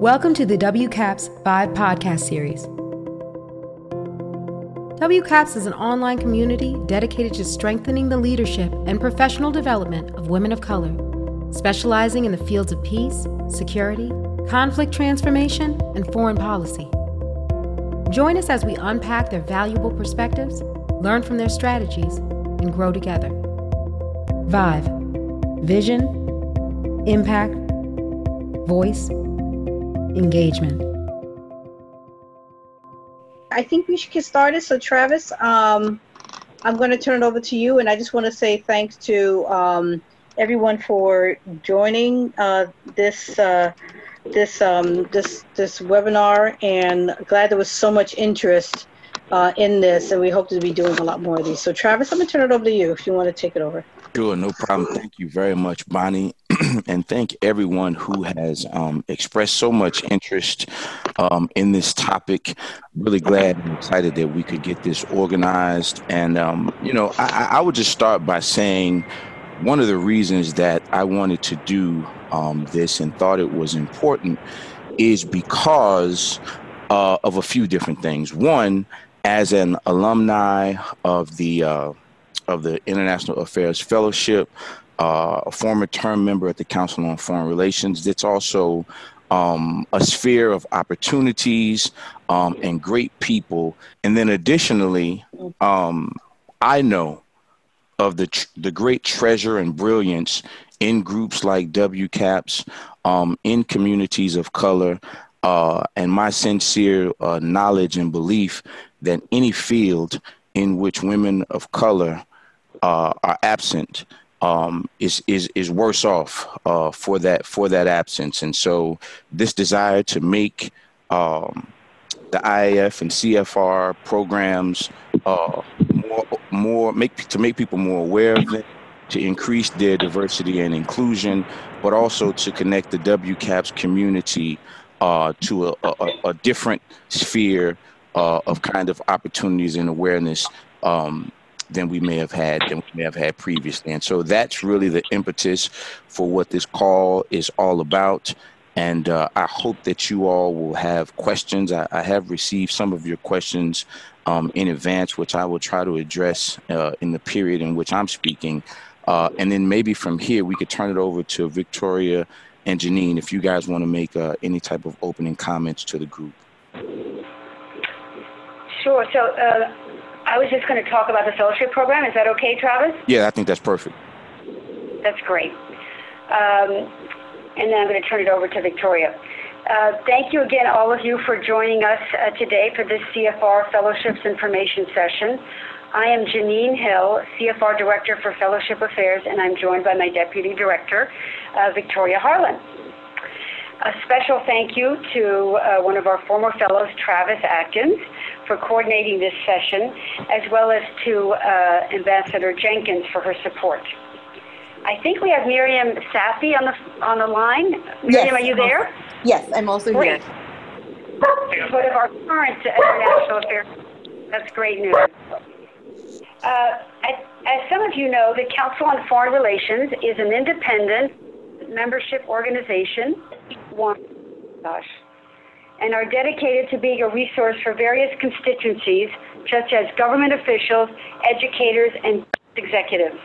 Welcome to the WCAPS 5 podcast series. WCAPS is an online community dedicated to strengthening the leadership and professional development of women of color, specializing in the fields of peace, security, conflict transformation, and foreign policy. Join us as we unpack their valuable perspectives, learn from their strategies, and grow together. Vive Vision, Impact, Voice, engagement. I think we should get started. So, Travis, um, I'm going to turn it over to you, and I just want to say thanks to um, everyone for joining uh, this uh, this um, this this webinar, and glad there was so much interest uh, in this, and we hope to be doing a lot more of these. So, Travis, I'm going to turn it over to you if you want to take it over. Sure, no problem. Thank you very much, Bonnie. and thank everyone who has um, expressed so much interest um, in this topic. Really glad and excited that we could get this organized. And, um, you know, I, I, would just start by saying one of the reasons that I wanted to do um, this and thought it was important is because uh, of a few different things. One, as an alumni of the uh, of the International Affairs Fellowship, uh, a former term member at the Council on Foreign Relations. It's also um, a sphere of opportunities um, and great people. And then additionally, um, I know of the tr- the great treasure and brilliance in groups like WCAPS, um, in communities of color, uh, and my sincere uh, knowledge and belief that any field in which women of color uh, are absent um, is is is worse off uh, for that for that absence. And so this desire to make um, the IAF and CFR programs uh, more more make to make people more aware of it, to increase their diversity and inclusion, but also to connect the WCAPS community uh, to a, a, a, different sphere uh, of kind of opportunities and awareness um, than we may have had than we may have had previously. And so that's really the impetus for what this call is all about. And uh, I hope that you all will have questions. I, I have received some of your questions um, in advance, which I will try to address uh, in the period in which I'm speaking. Uh, and then maybe from here, we could turn it over to Victoria and Janine if you guys want to make uh, any type of opening comments to the group. Sure. So, uh, I was just going to talk about the fellowship program. Is that okay, Travis? Yeah, I think that's perfect. That's great. Um, and then I'm going to turn it over to Victoria. Uh, thank you again, all of you, for joining us uh, today for this CFR Fellowships Information Session. I am Janine Hill, CFR Director for Fellowship Affairs, and I'm joined by my Deputy Director, uh, Victoria Harlan. A special thank you to uh, one of our former fellows, Travis Atkins, for coordinating this session, as well as to uh, Ambassador Jenkins for her support. I think we have Miriam Safi on the on the line. Miriam, yes, are you there? Yes, I'm also great. here. One of our current international affairs. That's great news. Uh, as, as some of you know, the Council on Foreign Relations is an independent membership organization one, gosh, and are dedicated to being a resource for various constituencies, such as government officials, educators, and executives.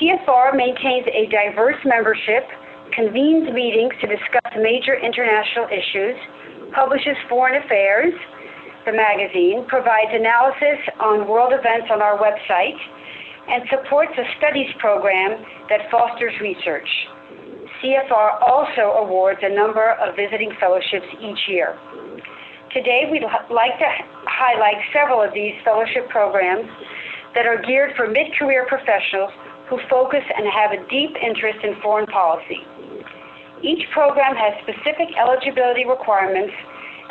CFR maintains a diverse membership, convenes meetings to discuss major international issues, publishes foreign affairs, the magazine, provides analysis on world events on our website, and supports a studies program that fosters research. CFR also awards a number of visiting fellowships each year. Today, we'd like to highlight several of these fellowship programs that are geared for mid-career professionals who focus and have a deep interest in foreign policy. Each program has specific eligibility requirements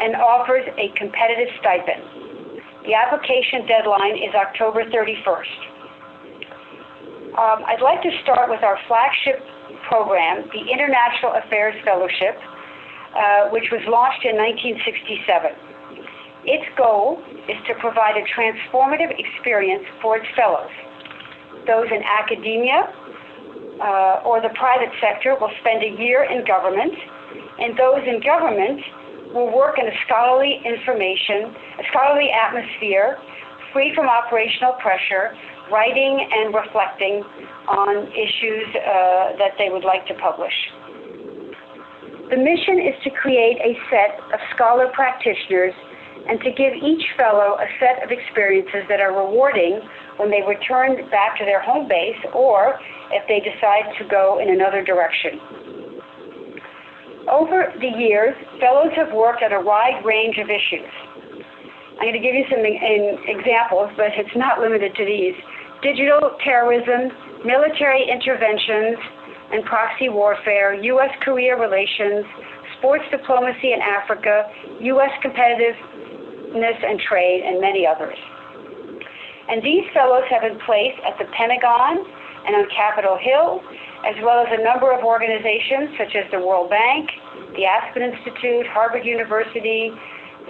and offers a competitive stipend. The application deadline is October 31st. Um, I'd like to start with our flagship program, the International Affairs Fellowship, uh, which was launched in 1967. Its goal is to provide a transformative experience for its fellows, those in academia, uh, or the private sector will spend a year in government, and those in government will work in a scholarly information, a scholarly atmosphere, free from operational pressure, writing and reflecting on issues uh, that they would like to publish. The mission is to create a set of scholar practitioners and to give each fellow a set of experiences that are rewarding when they return back to their home base or if they decide to go in another direction. Over the years, fellows have worked on a wide range of issues. I'm going to give you some examples, but it's not limited to these. Digital terrorism, military interventions and proxy warfare, U.S.-Korea relations, sports diplomacy in Africa, U.S. competitiveness and trade, and many others. And these fellows have been placed at the Pentagon and on Capitol Hill, as well as a number of organizations such as the World Bank, the Aspen Institute, Harvard University,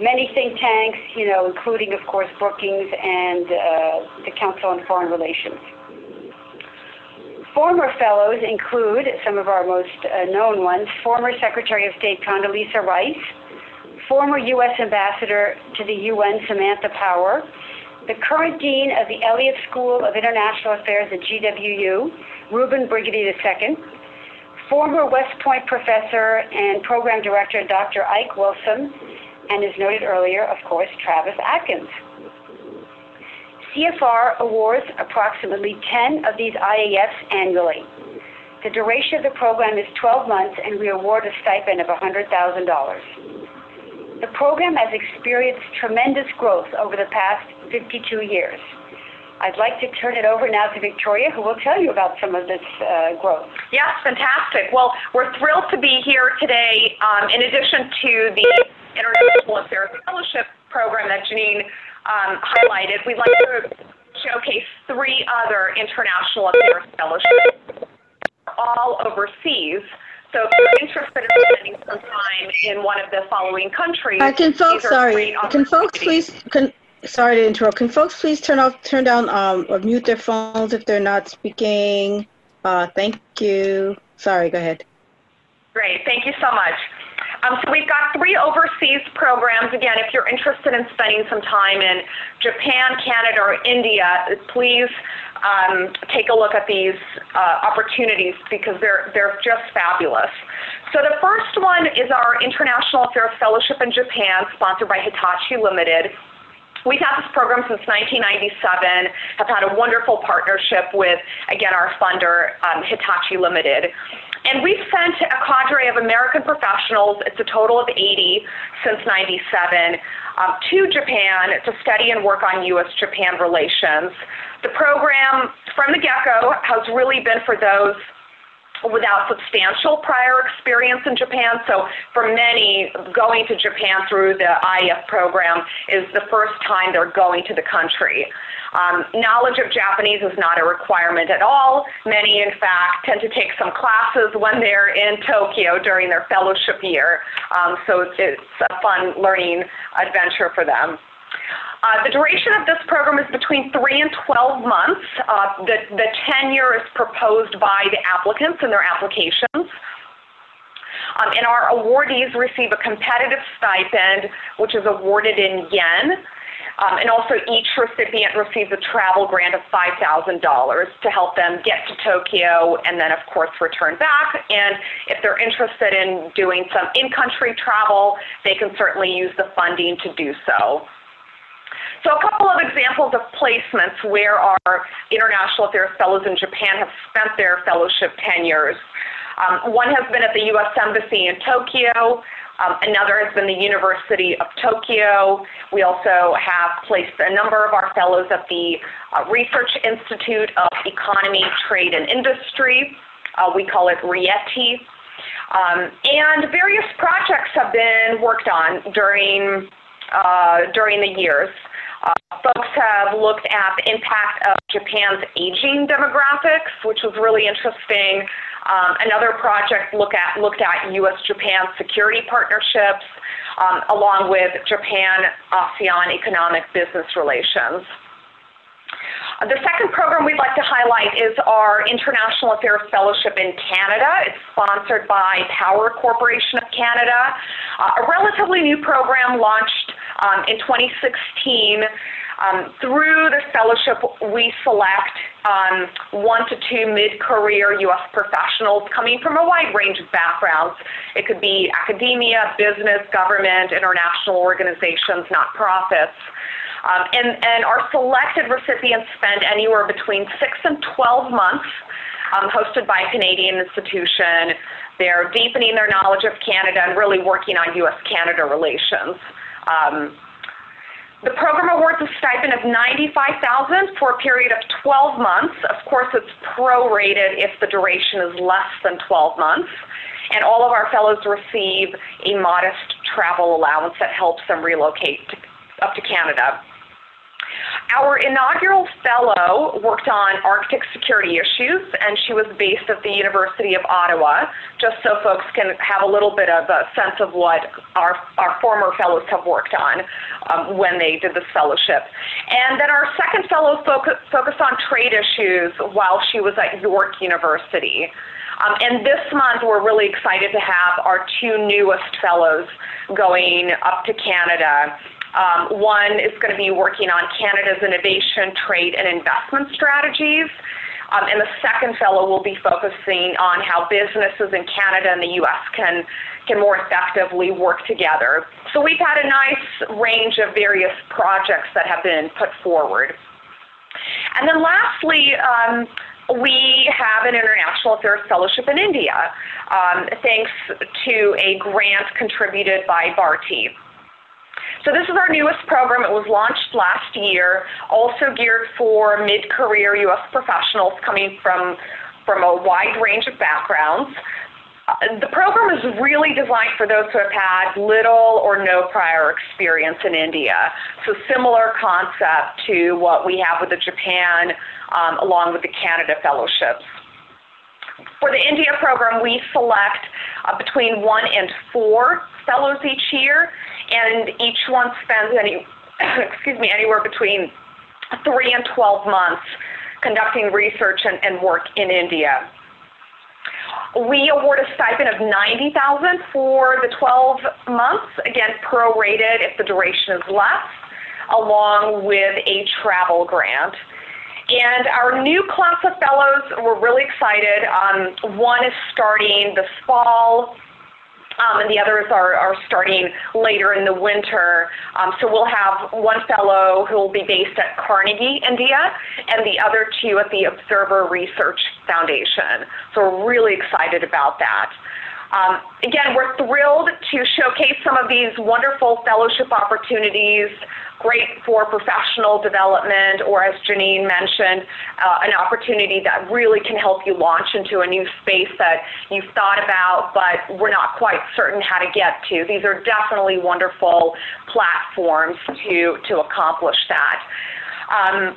many think tanks, you know, including, of course, Brookings and uh, the Council on Foreign Relations. Former fellows include some of our most uh, known ones, former Secretary of State Condoleezza Rice, former U.S. Ambassador to the UN Samantha Power, the current Dean of the Elliott School of International Affairs at GWU, Reuben Brigety II, former West Point professor and program director Dr. Ike Wilson, and as noted earlier, of course, Travis Atkins. CFR awards approximately 10 of these IAFs annually. The duration of the program is 12 months, and we award a stipend of $100,000. The program has experienced tremendous growth over the past 52 years. I'd like to turn it over now to Victoria, who will tell you about some of this uh, growth. Yes, fantastic. Well, we're thrilled to be here today. Um, in addition to the International Affairs Fellowship program that Janine um, highlighted, we'd like to showcase three other International Affairs Fellowships, all overseas. So if you're interested in spending some time in one of the following countries, uh, can folks, sorry, can folks please, can, sorry to interrupt, can folks please turn off, turn down, um, or mute their phones if they're not speaking? Uh, thank you. Sorry, go ahead. Great, thank you so much. Um, so we've got three overseas programs. Again, if you're interested in spending some time in Japan, Canada, or India, please um, take a look at these uh, opportunities because they're, they're just fabulous. So the first one is our International Affairs Fellowship in Japan, sponsored by Hitachi Limited. We've had this program since 1997, have had a wonderful partnership with, again, our funder, um, Hitachi Limited. And we've sent a cadre of American professionals, it's a total of 80 since 97, um, to Japan to study and work on U.S.-Japan relations. The program, from the get-go, has really been for those without substantial prior experience in Japan. So for many, going to Japan through the IF program is the first time they're going to the country. Um, knowledge of Japanese is not a requirement at all. Many, in fact, tend to take some classes when they're in Tokyo during their fellowship year. Um, so it's a fun learning adventure for them. Uh, the duration of this program is between 3 and 12 months. Uh, the, the tenure is proposed by the applicants in their applications. Um, and our awardees receive a competitive stipend, which is awarded in yen. Um, and also each recipient receives a travel grant of $5,000 to help them get to Tokyo and then of course return back. And if they're interested in doing some in-country travel, they can certainly use the funding to do so. So a couple of examples of placements where our International Affairs Fellows in Japan have spent their fellowship tenures. Um, one has been at the U.S. Embassy in Tokyo. Um, another has been the University of Tokyo. We also have placed a number of our fellows at the uh, Research Institute of Economy, Trade, and Industry. Uh, we call it RIETI. Um, and various projects have been worked on during, uh, during the years. Folks have looked at the impact of Japan's aging demographics, which was really interesting. Um, another project look at, looked at U.S.-Japan security partnerships, um, along with Japan-ASEAN economic business relations. The second program we'd like to highlight is our International Affairs Fellowship in Canada. It's sponsored by Power Corporation of Canada, uh, a relatively new program launched um, in 2016. Um, through the fellowship, we select um, one to two mid-career U.S. professionals coming from a wide range of backgrounds. It could be academia, business, government, international organizations, not-profits. Um, and, and our selected recipients spend anywhere between 6 and 12 months um, hosted by a Canadian institution. They're deepening their knowledge of Canada and really working on U.S.-Canada relations. Um, the program awards a stipend of 95000 for a period of 12 months. Of course, it's prorated if the duration is less than 12 months. And all of our fellows receive a modest travel allowance that helps them relocate up to Canada. Our inaugural fellow worked on Arctic security issues, and she was based at the University of Ottawa, just so folks can have a little bit of a sense of what our, our former fellows have worked on um, when they did this fellowship. And then our second fellow focus, focused on trade issues while she was at York University. Um, and this month, we're really excited to have our two newest fellows going up to Canada. Um, one is going to be working on Canada's innovation, trade, and investment strategies. Um, and the second fellow will be focusing on how businesses in Canada and the U.S. can, can more effectively work together. So we've had a nice range of various projects that have been put forward. And then lastly, um, we have an International Affairs Fellowship in India, um, thanks to a grant contributed by Bharti. So this is our newest program. It was launched last year, also geared for mid-career U.S. professionals coming from, from a wide range of backgrounds. Uh, the program is really designed for those who have had little or no prior experience in India. So similar concept to what we have with the Japan um, along with the Canada fellowships. For the India program, we select uh, between one and four fellows each year, and each one spends any, excuse me, anywhere between three and 12 months conducting research and, and work in India. We award a stipend of 90000 for the 12 months, again prorated if the duration is less, along with a travel grant. And our new class of fellows, we're really excited. Um, one is starting this fall. Um, and the others are, are starting later in the winter. Um, so we'll have one fellow who will be based at Carnegie, India, and the other two at the Observer Research Foundation. So we're really excited about that. Um, again, we're thrilled to showcase some of these wonderful fellowship opportunities, great for professional development, or as Janine mentioned, uh, an opportunity that really can help you launch into a new space that you've thought about, but we're not quite certain how to get to. These are definitely wonderful platforms to, to accomplish that. Um,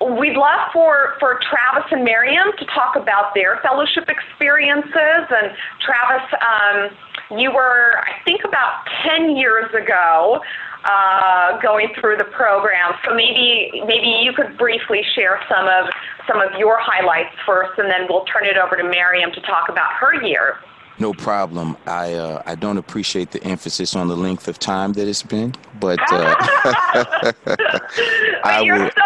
We'd love for, for Travis and Miriam to talk about their fellowship experiences. And Travis, um, you were, I think, about 10 years ago uh, going through the program. So maybe maybe you could briefly share some of some of your highlights first, and then we'll turn it over to Miriam to talk about her year. No problem. I uh, I don't appreciate the emphasis on the length of time that it's been, but uh, I you're will. So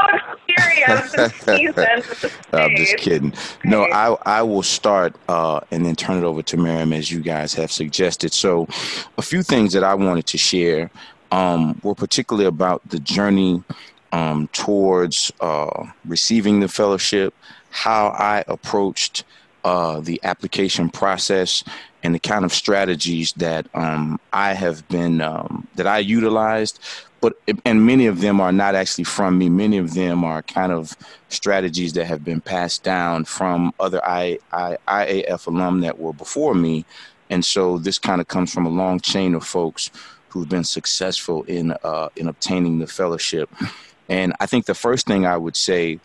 I'm just kidding. No, I I will start uh, and then turn it over to Miriam as you guys have suggested. So, a few things that I wanted to share um, were particularly about the journey um, towards uh, receiving the fellowship, how I approached uh, the application process and the kind of strategies that um, I have been um, that I utilized. But and many of them are not actually from me. Many of them are kind of strategies that have been passed down from other I, I, IAF alum that were before me, and so this kind of comes from a long chain of folks who've been successful in uh, in obtaining the fellowship. And I think the first thing I would say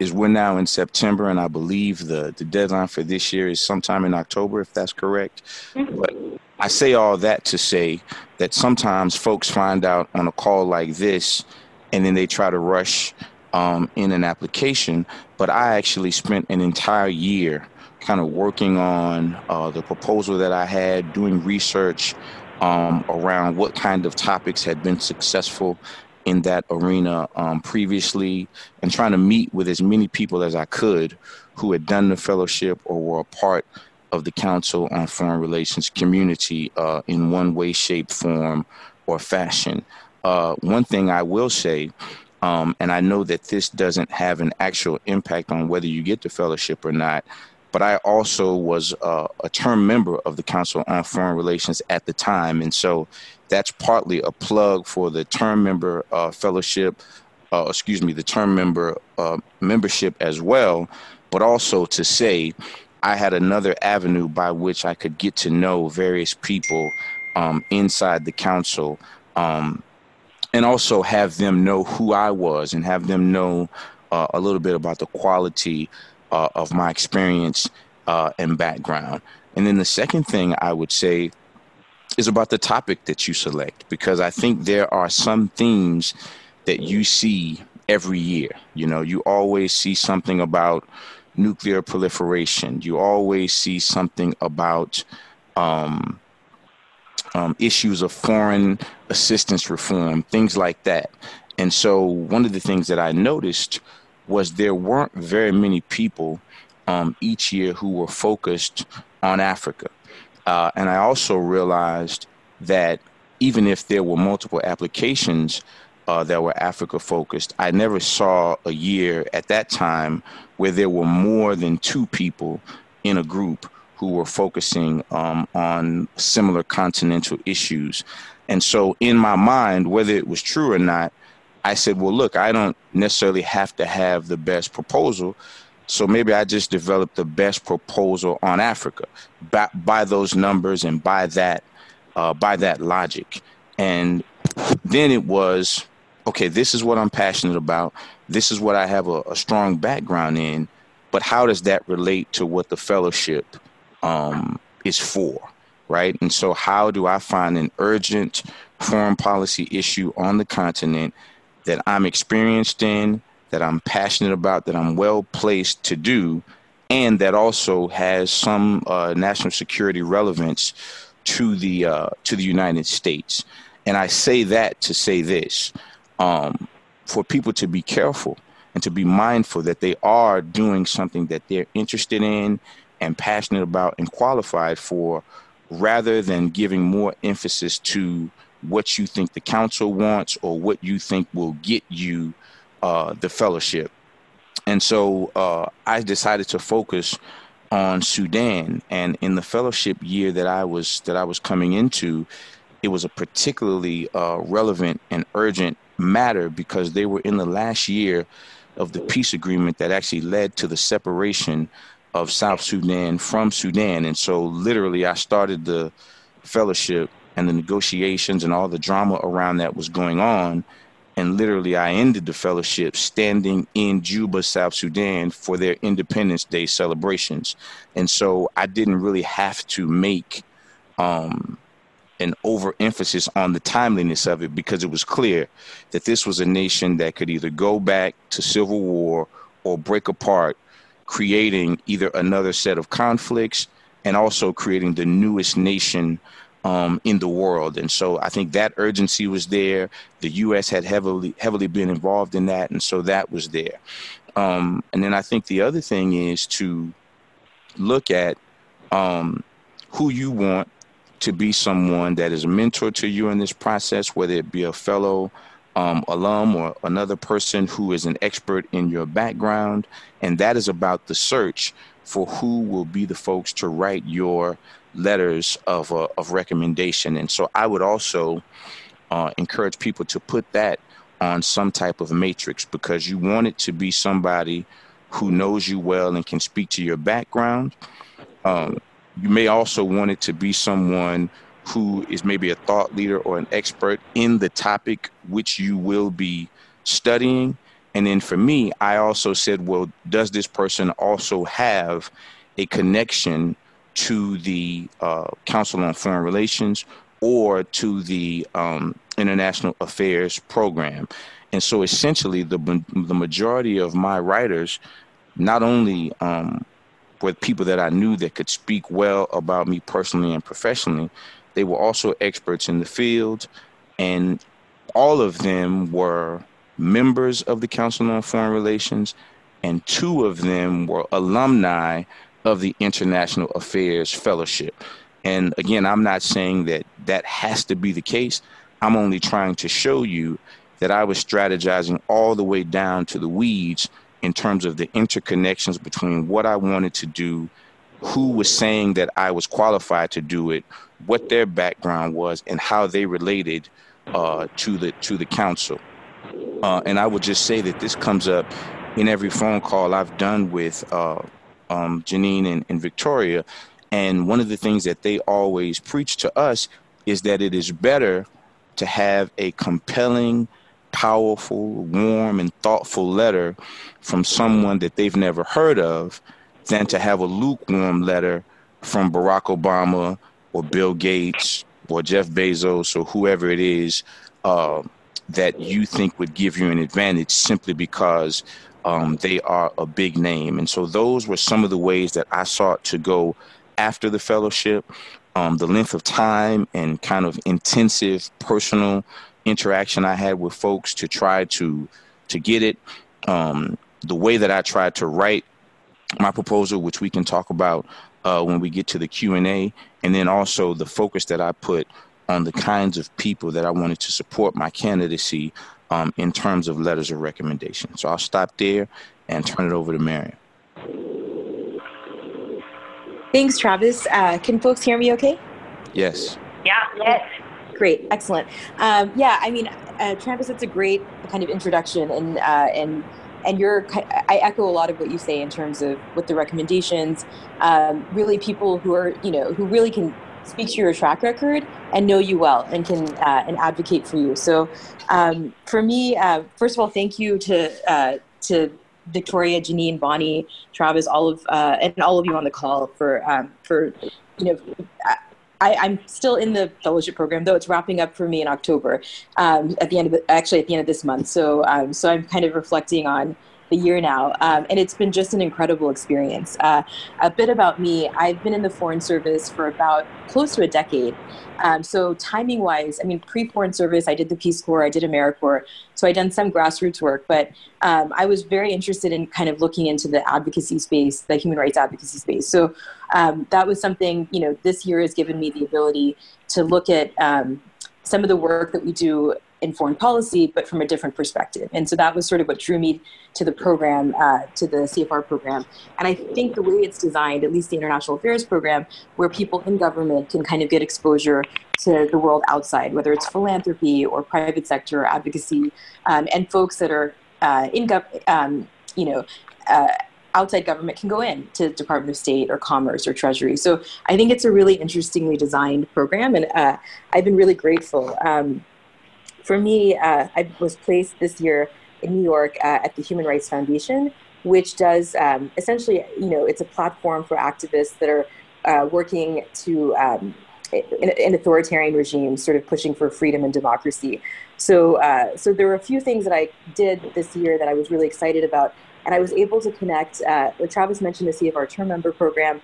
is we're now in September, and I believe the, the deadline for this year is sometime in October, if that's correct. Mm-hmm. But I say all that to say that sometimes folks find out on a call like this, and then they try to rush um, in an application, but I actually spent an entire year kind of working on uh, the proposal that I had, doing research um, around what kind of topics had been successful in that arena um, previously, and trying to meet with as many people as I could who had done the fellowship or were a part of the Council on Foreign Relations community uh, in one way, shape, form, or fashion. Uh, one thing I will say um, and I know that this doesn't have an actual impact on whether you get the fellowship or not. But I also was uh, a term member of the Council on Foreign Relations at the time. And so that's partly a plug for the term member uh, fellowship, uh, excuse me, the term member uh, membership as well. But also to say, I had another avenue by which I could get to know various people um, inside the council. Um, and also have them know who I was and have them know uh, a little bit about the quality uh, of my experience uh, and background. And then the second thing I would say is about the topic that you select, because I think there are some themes that you see every year. You know, you always see something about nuclear proliferation, you always see something about um, um, issues of foreign assistance reform, things like that. And so, one of the things that I noticed was there weren't very many people um, each year who were focused on Africa. Uh, and I also realized that even if there were multiple applications uh, that were Africa focused, I never saw a year at that time where there were more than two people in a group who were focusing um, on similar continental issues. And so, in my mind, whether it was true or not, I said, well, look, I don't necessarily have to have the best proposal. So maybe I just developed the best proposal on Africa by, by those numbers and by that, uh, by that logic. And then it was, okay, this is what I'm passionate about. This is what I have a, a strong background in. But how does that relate to what the fellowship um, is for, right? And so, how do I find an urgent foreign policy issue on the continent that I'm experienced in, that I'm passionate about, that I'm well placed to do, and that also has some uh, national security relevance to the uh, to the United States? And I say that to say this: um, for people to be careful and to be mindful that they are doing something that they're interested in and passionate about and qualified for rather than giving more emphasis to what you think the council wants or what you think will get you uh, the fellowship. And so uh, I decided to focus on Sudan. And in the fellowship year that I was that I was coming into, it was a particularly uh, relevant and urgent matter because they were in the last year of the peace agreement that actually led to the separation of South Sudan from Sudan. And so, literally, I started the fellowship and the negotiations and all the drama around that was going on. And literally, I ended the fellowship standing in Juba, South Sudan for their Independence Day celebrations. And so, I didn't really have to make um, an overemphasis on the timeliness of it because it was clear that this was a nation that could either go back to civil war or break apart creating either another set of conflicts and also creating the newest nation um, in the world. And so I think that urgency was there. The U.S. had heavily heavily been involved in that, and so that was there. Um, and then I think the other thing is to look at um, who you want to be someone that is a mentor to you in this process, whether it be a fellow um, alum or another person who is an expert in your background. And that is about the search for who will be the folks to write your letters of, uh, of recommendation. And so I would also uh, encourage people to put that on some type of matrix because you want it to be somebody who knows you well and can speak to your background. Um, you may also want it to be someone who is maybe a thought leader or an expert in the topic which you will be studying. And then for me, I also said, well, does this person also have a connection to the uh, Council on Foreign Relations or to the um, international affairs program. And so essentially, the, the majority of my writers not only um, were people that I knew that could speak well about me personally and professionally, they were also experts in the field. And all of them were members of the Council on Foreign Relations, and two of them were alumni of the International Affairs Fellowship. And again, I'm not saying that that has to be the case. I'm only trying to show you that I was strategizing all the way down to the weeds in terms of the interconnections between what I wanted to do, who was saying that I was qualified to do it, what their background was, and how they related uh, to the to the council. Uh, and I would just say that this comes up in every phone call I've done with uh, um, Janine and, and Victoria. And one of the things that they always preach to us is that it is better to have a compelling, powerful, warm, and thoughtful letter from someone that they've never heard of than to have a lukewarm letter from Barack Obama or Bill Gates or Jeff Bezos or whoever it is uh, that you think would give you an advantage simply because um, they are a big name. And so those were some of the ways that I sought to go after the fellowship. Um, the length of time and kind of intensive personal interaction I had with folks to try to to get it. Um, the way that I tried to write my proposal, which we can talk about uh, when we get to the Q and A, and then also the focus that I put on the kinds of people that I wanted to support my candidacy um, in terms of letters of recommendation. So I'll stop there and turn it over to Mariam. Thanks, Travis. Uh, can folks hear me okay? Yes. Yeah. Yes. Great, excellent. Um, yeah, I mean, uh, Travis, it's a great kind of introduction, and uh, and and you're i echo a lot of what you say in terms of with the recommendations um, really people who are you know who really can speak to your track record and know you well and can uh, and advocate for you so um, for me uh, first of all thank you to uh, to victoria janine bonnie travis all of uh, and all of you on the call for um, for you know I, am still in the fellowship program, though it's wrapping up for me in October. Um, at the end of the, actually at the end of this month, so um, so I'm kind of reflecting on the year now, um, and it's been just an incredible experience. Uh, a bit about me: I've been in the Foreign Service for about close to a decade. Um, so timing wise, I mean, pre Foreign Service, I did the Peace Corps, I did AmeriCorps, so I'd done some grassroots work, but um, I was very interested in kind of looking into the advocacy space, the human rights advocacy space. So um, that was something, you know, this year has given me the ability to look at um, some of the work that we do in foreign policy, but from a different perspective. And so that was sort of what drew me to the program, uh, to the CFR program. And I think the way it's designed, at least the International Affairs program, where people in government can kind of get exposure to the world outside, whether it's philanthropy or private sector advocacy, um, and folks that are uh, in, gov- um, you know, uh, outside government can go in to Department of State or Commerce or Treasury. So I think it's a really interestingly designed program, and uh, I've been really grateful. Um, for me, uh, I was placed this year in New York uh, at the Human Rights Foundation, which does um, essentially, you know, it's a platform for activists that are uh, working to um, in, in, authoritarian regimes, sort of pushing for freedom and democracy. So, uh, so there were a few things that I did this year that I was really excited about and I was able to connect. Uh, Travis mentioned the CFR term member program,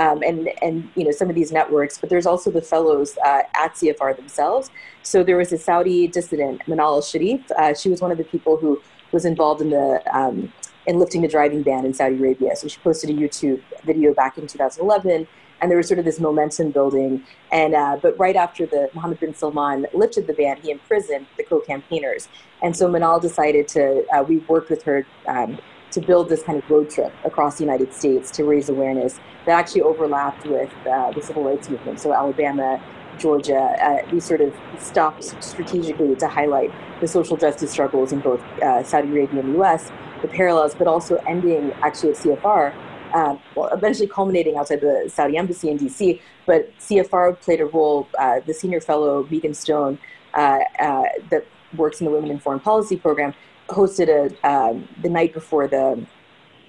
um, and and you know some of these networks, but there's also the fellows uh, at CFR themselves. So there was a Saudi dissident, Manal al Sharif. Uh, she was one of the people who was involved in the um, in lifting the driving ban in Saudi Arabia. So she posted a YouTube video back in 2011 and there was sort of this momentum building. And uh, but right after the Mohammed bin Salman lifted the ban, he imprisoned the co-campaigners. And so Manal decided to. Uh, we worked with her um, to build this kind of road trip across the United States to raise awareness that actually overlapped with uh, the civil rights movement. So Alabama, Georgia, uh, we sort of stopped strategically to highlight the social justice struggles in both uh, Saudi Arabia and the U.S., the parallels, but also ending actually at CFR. Uh, well, eventually culminating outside the Saudi embassy in D.C., but CFR played a role. Uh, the senior fellow Meighan Stone, uh, that works in the Women in Foreign Policy program, hosted a um, the night before the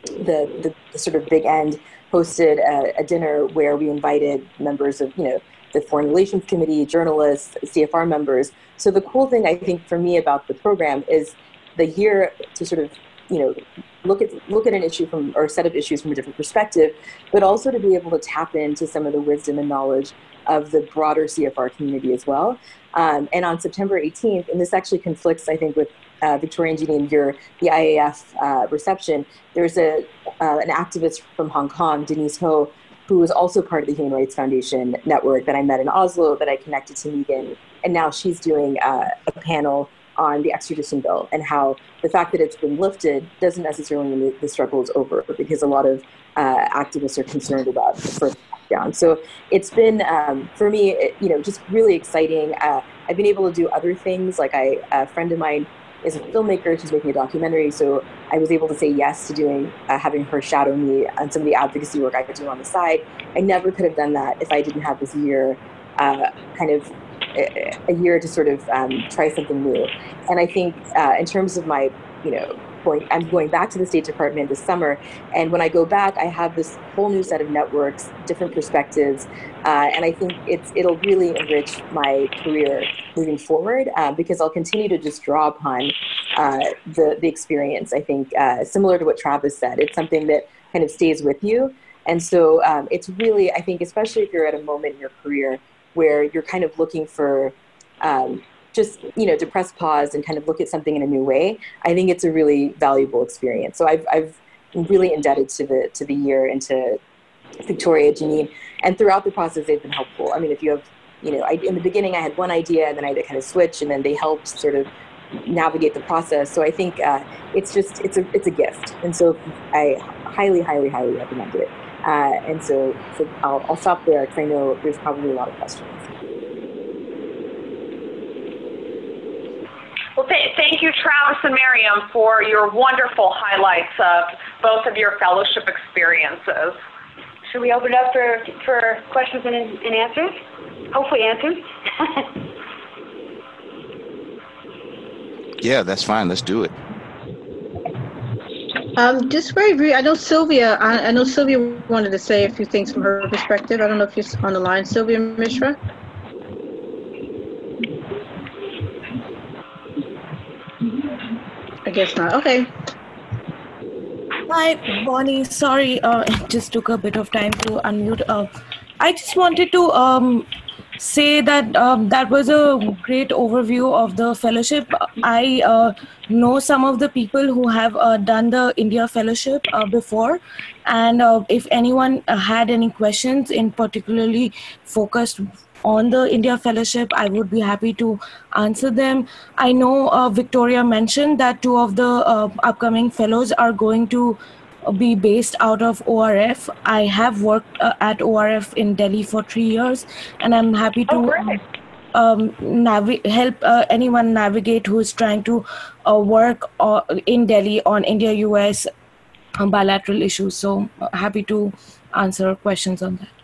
the, the, the sort of big end hosted a, a, dinner where we invited members of you know the Foreign Relations Committee, journalists, CFR members. So the cool thing I think for me about the program is the year to sort of you know look at look at an issue from or a set of issues from a different perspective, but also to be able to tap into some of the wisdom and knowledge of the broader CFR community as well. Um, and on September 18th, and this actually conflicts, I think, with uh, Victoria and your the IAF uh, reception. There's a uh, an activist from Hong Kong, Denise Ho, who is also part of the Human Rights Foundation network that I met in Oslo, that I connected to Meighan, and now she's doing uh, a panel on the extradition bill and how the fact that it's been lifted doesn't necessarily mean the struggle is over because a lot of uh, activists are concerned about the further down. So it's been um, for me, it, you know, just really exciting. Uh, I've been able to do other things. Like I, a friend of mine is a filmmaker. She's making a documentary, so I was able to say yes to doing uh, having her shadow me on some of the advocacy work I could do on the side. I never could have done that if I didn't have this year, uh, kind of a year to sort of um, try something new. And I think uh, in terms of my, you know, going, I'm going back to the State Department this summer, and when I go back, I have this whole new set of networks, different perspectives, uh, and I think it's it'll really enrich my career moving forward uh, because I'll continue to just draw upon uh, the the experience. I think uh, similar to what Travis said, it's something that kind of stays with you, and so um, it's really I think especially if you're at a moment in your career where you're kind of looking for um, just you know to press pause and kind of look at something in a new way i think it's a really valuable experience. So i've, I've really indebted to the to the year and to victoria janine and throughout the process they've been helpful. I mean if you have you know I, in the beginning i had one idea and then i had to kind of switch and then they helped sort of navigate the process. So i think uh, it's just it's a it's a gift. And so i highly highly highly recommend it uh, and so, so I'll, I'll stop there because I know there's probably a lot of questions. Well, th- thank you, Travis and Miriam, for your wonderful highlights of both of your fellowship experiences. Should we open it up for, for questions and, and answers? Hopefully answers. yeah, that's fine. Let's do it. Um, just very brief. I know Sylvia. I, I, know Sylvia wanted to say a few things from her perspective. I don't know if you're on the line, Sylvia Mishra. I guess not. Okay. Hi, Bonnie. Sorry, uh, it just took a bit of time to unmute. Uh, I just wanted to um, say that um, that was a great overview of the fellowship. I uh, know some of the people who have uh, done the India Fellowship uh, before, and uh, if anyone had any questions in particularly focused on the India Fellowship, I would be happy to answer them. I know uh, Victoria mentioned that two of the uh, upcoming fellows are going to be based out of ORF. I have worked uh, at ORF in Delhi for three years, and I'm happy to. Oh, um, navi- help uh, anyone navigate who is trying to uh, work uh, in Delhi on India US bilateral issues. So happy to answer questions on that.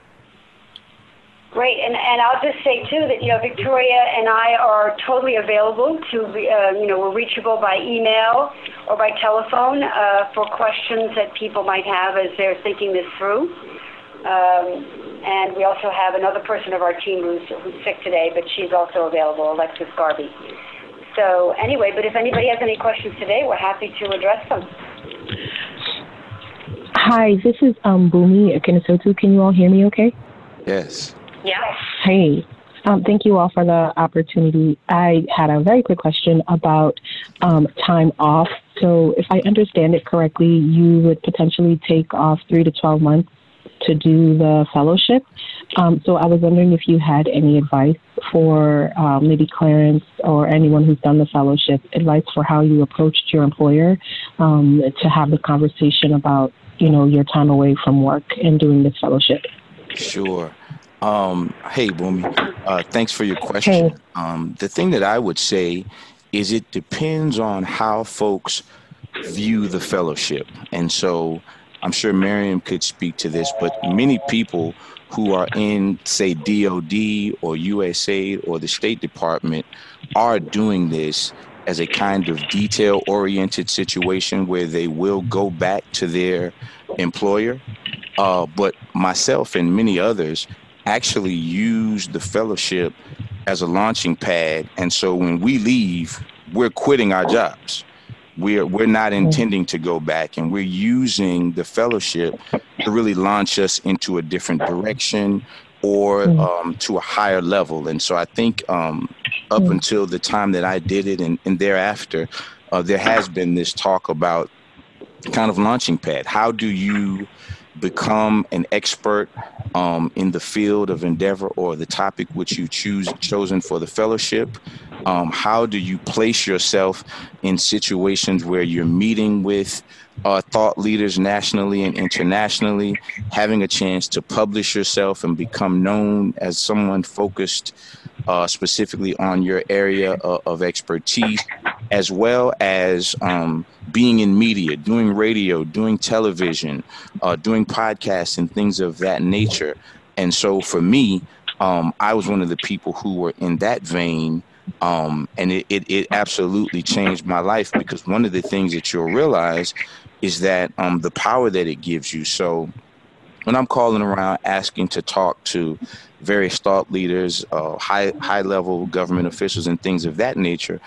Great, and, and I'll just say too that you know Victoria and I are totally available to uh, you know we're reachable by email or by telephone uh, for questions that people might have as they're thinking this through. Um, and we also have another person of our team who's, who's sick today, but she's also available, Alexis Garvey. So anyway, but if anybody has any questions today, we're happy to address them. Hi, this is um, Bumi Akinasotu. Can you all hear me okay? Yes. Yes. Hey, um, thank you all for the opportunity. I had a very quick question about um, time off. So, if I understand it correctly, you would potentially take off three to 12 months to do the fellowship. Um, so, I was wondering if you had any advice for um, maybe Clarence or anyone who's done the fellowship, advice for how you approached your employer um, to have the conversation about, you know, your time away from work and doing this fellowship. Sure. Um, hey, Bumi. Uh, thanks for your question. Hey. Um, the thing that I would say is it depends on how folks view the fellowship. And so I'm sure Miriam could speak to this, but many people who are in, say, DOD or USAID or the State Department are doing this as a kind of detail oriented situation where they will go back to their employer. Uh, but myself and many others actually use the fellowship as a launching pad. And so when we leave, we're quitting our jobs. We're, we're not intending to go back, and we're using the fellowship to really launch us into a different direction or um, to a higher level. And so I think um, up until the time that I did it and, and thereafter, uh, there has been this talk about kind of launching pad. How do you become an expert um, in the field of endeavor or the topic which you choose chosen for the fellowship? Um, how do you place yourself in situations where you're meeting with uh, thought leaders nationally and internationally, having a chance to publish yourself and become known as someone focused uh, specifically on your area of, of expertise, as well as um, being in media, doing radio, doing television, uh, doing podcasts, and things of that nature. And so for me, um, I was one of the people who were in that vein. Um, and it, it, it, absolutely changed my life because one of the things that you'll realize is that um, the power that it gives you. So when I'm calling around asking to talk to various thought leaders, uh, high high level government officials, and things of that nature,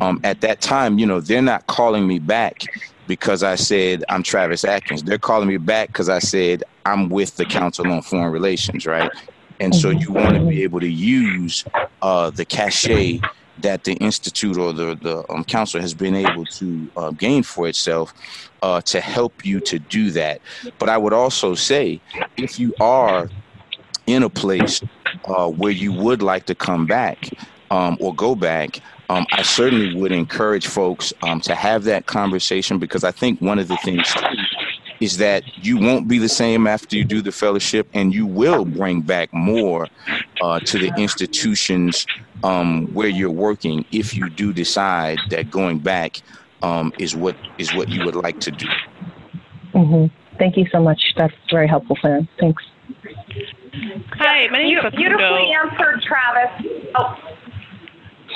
um, at that time, you know, they're not calling me back because I said I'm Travis Adkins. They're calling me back because I said I'm with the Council on Foreign Relations, right? And so you want to be able to use uh, the cachet that the institute or the the um, council has been able to uh, gain for itself uh, to help you to do that. But I would also say, if you are in a place uh, where you would like to come back um, or go back, um, I certainly would encourage folks um, to have that conversation because I think one of the things too, is that you won't be the same after you do the fellowship and you will bring back more uh, to the institutions um, where you're working if you do decide that going back um, is what is what you would like to do. Mm-hmm. Thank you so much. That's very helpful, Fran. Thanks. Hi, my name is Beautifully answered, Travis. Oh.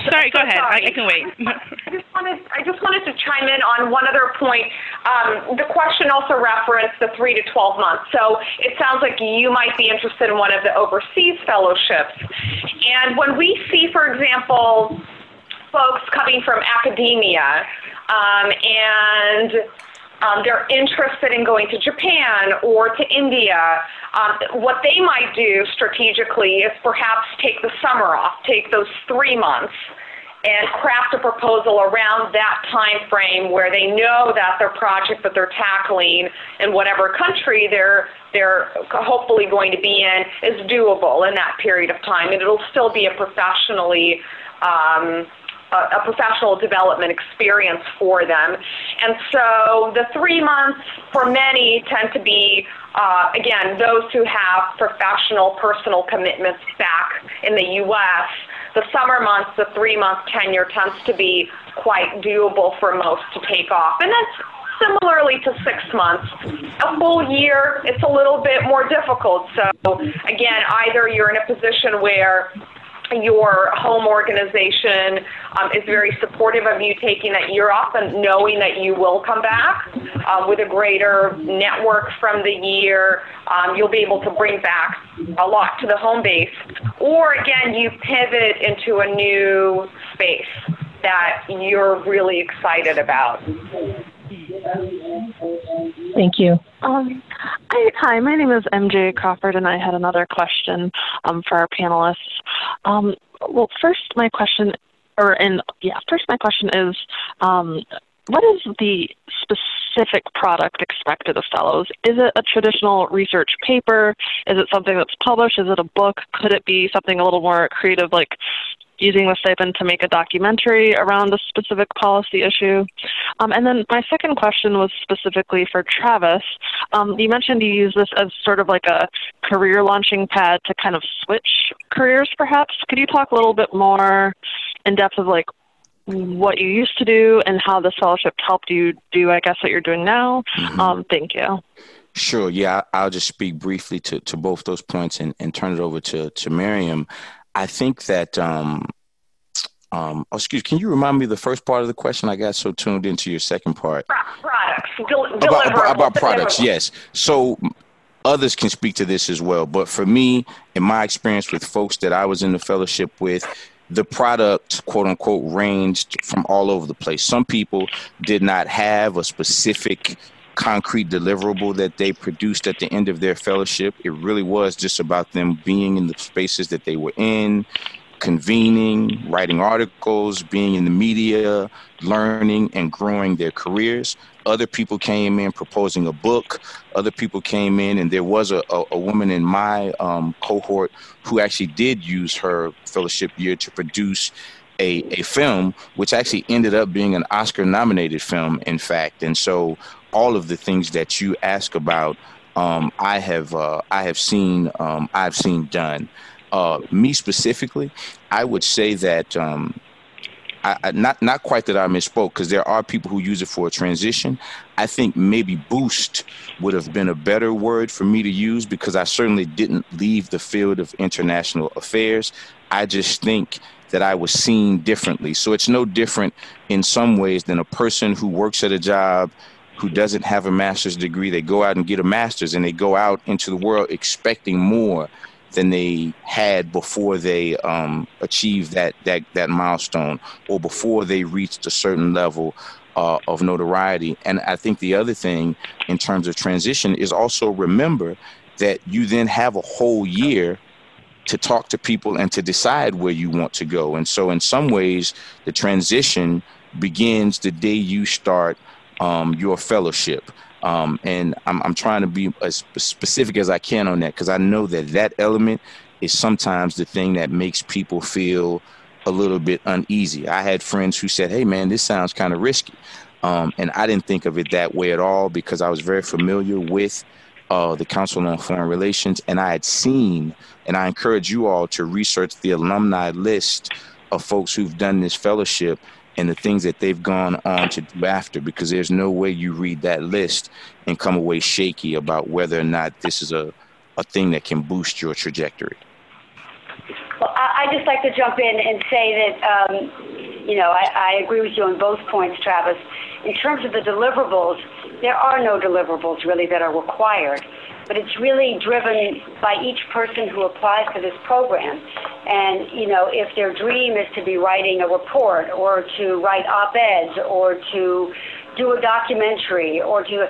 Sorry, go ahead. I, I, can wait. I just wanted I just wanted to chime in on one other point. Um, the question also referenced the three to twelve months. So it sounds like you might be interested in one of the overseas fellowships. And when we see, for example, folks coming from academia um, and um, they're interested in going to Japan or to India, um, what they might do strategically is perhaps take the summer off, take those three months, and craft a proposal around that time frame where they know that their project that they're tackling in whatever country they're they're hopefully going to be in is doable in that period of time, and it'll still be a professionally um, a, professional development experience for them. And so the three months for many tend to be, uh, again, those who have professional, personal commitments back in the U.S. The summer months, the three month tenure tends to be quite doable for most to take off. And that's similarly to six months. A full year, it's a little bit more difficult. So, again, either you're in a position where your home organization um, is very supportive of you taking that year off and knowing that you will come back um, with a greater network from the year. Um, you'll be able to bring back a lot to the home base. Or again, you pivot into a new space that you're really excited about. Thank you. Um, I, hi, my name is MJ Crawford, and I had another question um, for our panelists. Um, well, first, my question, or and yeah, first, my question is, um, what is the specific product expected of fellows? Is it a traditional research paper? Is it something that's published? Is it a book? Could it be something a little more creative, like using the stipend to make a documentary around a specific policy issue. Um, and then my second question was specifically for Travis. Um, you mentioned you use this as sort of like a career launching pad to kind of switch careers, perhaps. Could you talk a little bit more in depth of like what you used to do and how this fellowship helped you do, I guess, what you're doing now? Mm-hmm. Um, thank you. Sure. Yeah, I'll just speak briefly to, to both those points and, and turn it over to, to Miriam. I think that um, um, oh, excuse, can you remind me the first part of the question? I got so tuned into your second part. Products, Del- about, about, about products, yes. So others can speak to this as well. But for me, in my experience with folks that I was in the fellowship with, the product, quote unquote, ranged from all over the place. Some people did not have a specific concrete deliverable that they produced at the end of their fellowship. It really was just about them being in the spaces that they were in, convening, writing articles, being in the media, learning and growing their careers. Other people came in proposing a book. Other people came in, and there was a, a, a woman in my um, cohort who actually did use her fellowship year to produce a, a film, which actually ended up being an Oscar nominated film, in fact. And so all of the things that you ask about, um, I have uh, I have seen um, I've seen done. Uh, me specifically, I would say that um, I, I, not not quite that I misspoke because there are people who use it for a transition. I think maybe boost would have been a better word for me to use because I certainly didn't leave the field of international affairs. I just think that I was seen differently. So it's no different in some ways than a person who works at a job who doesn't have a master's degree. They go out and get a master's and they go out into the world expecting more than they had before they um, achieved that, that, that milestone or before they reached a certain level uh, of notoriety. And I think the other thing in terms of transition is also remember that you then have a whole year to talk to people and to decide where you want to go. And so, in some ways, the transition begins the day you start um, your fellowship. Um, and I'm, I'm trying to be as specific as I can on that because I know that that element is sometimes the thing that makes people feel a little bit uneasy. I had friends who said, "Hey, man, this sounds kind of risky," um, and I didn't think of it that way at all because I was very familiar with uh, the Council on Foreign Relations, and I had seen, and I encourage you all to research the alumni list of folks who've done this fellowship and the things that they've gone on to do after because there's no way you read that list and come away shaky about whether or not this is a, a thing that can boost your trajectory. Well, I, just like to jump in and say that, um, you know, I, I agree with you on both points, Travis. In terms of the deliverables, there are no deliverables really that are required but it's really driven by each person who applies to this program. And, you know, if their dream is to be writing a report or to write op-eds or to do a documentary or to,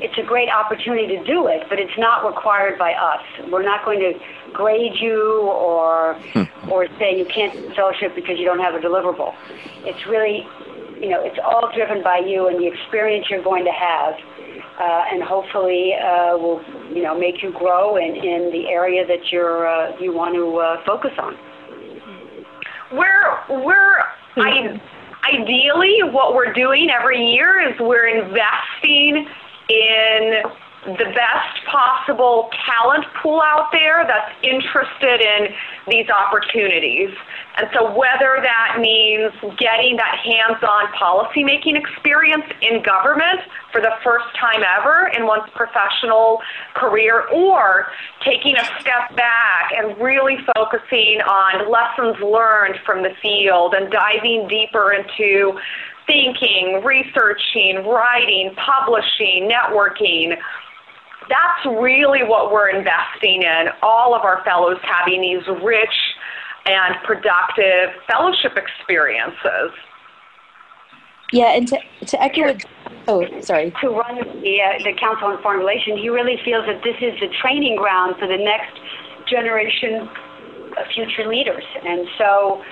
it's a great opportunity to do it, but it's not required by us. We're not going to grade you or, hmm. or say you can't fellowship because you don't have a deliverable. It's really, you know, it's all driven by you and the experience you're going to have uh, and hopefully uh, will you know make you grow in, in the area that you're uh, you want to uh, focus on. We're we're I, ideally what we're doing every year is we're investing in the best possible talent pool out there that's interested in these opportunities. And so whether that means getting that hands-on policymaking experience in government for the first time ever in one's professional career or taking a step back and really focusing on lessons learned from the field and diving deeper into thinking, researching, writing, publishing, networking, that's really what we're investing in. All of our fellows having these rich and productive fellowship experiences. Yeah, and to, to echo what, oh, sorry. To run the, uh, the Council on Foreign Relations, he really feels that this is the training ground for the next generation of future leaders. And so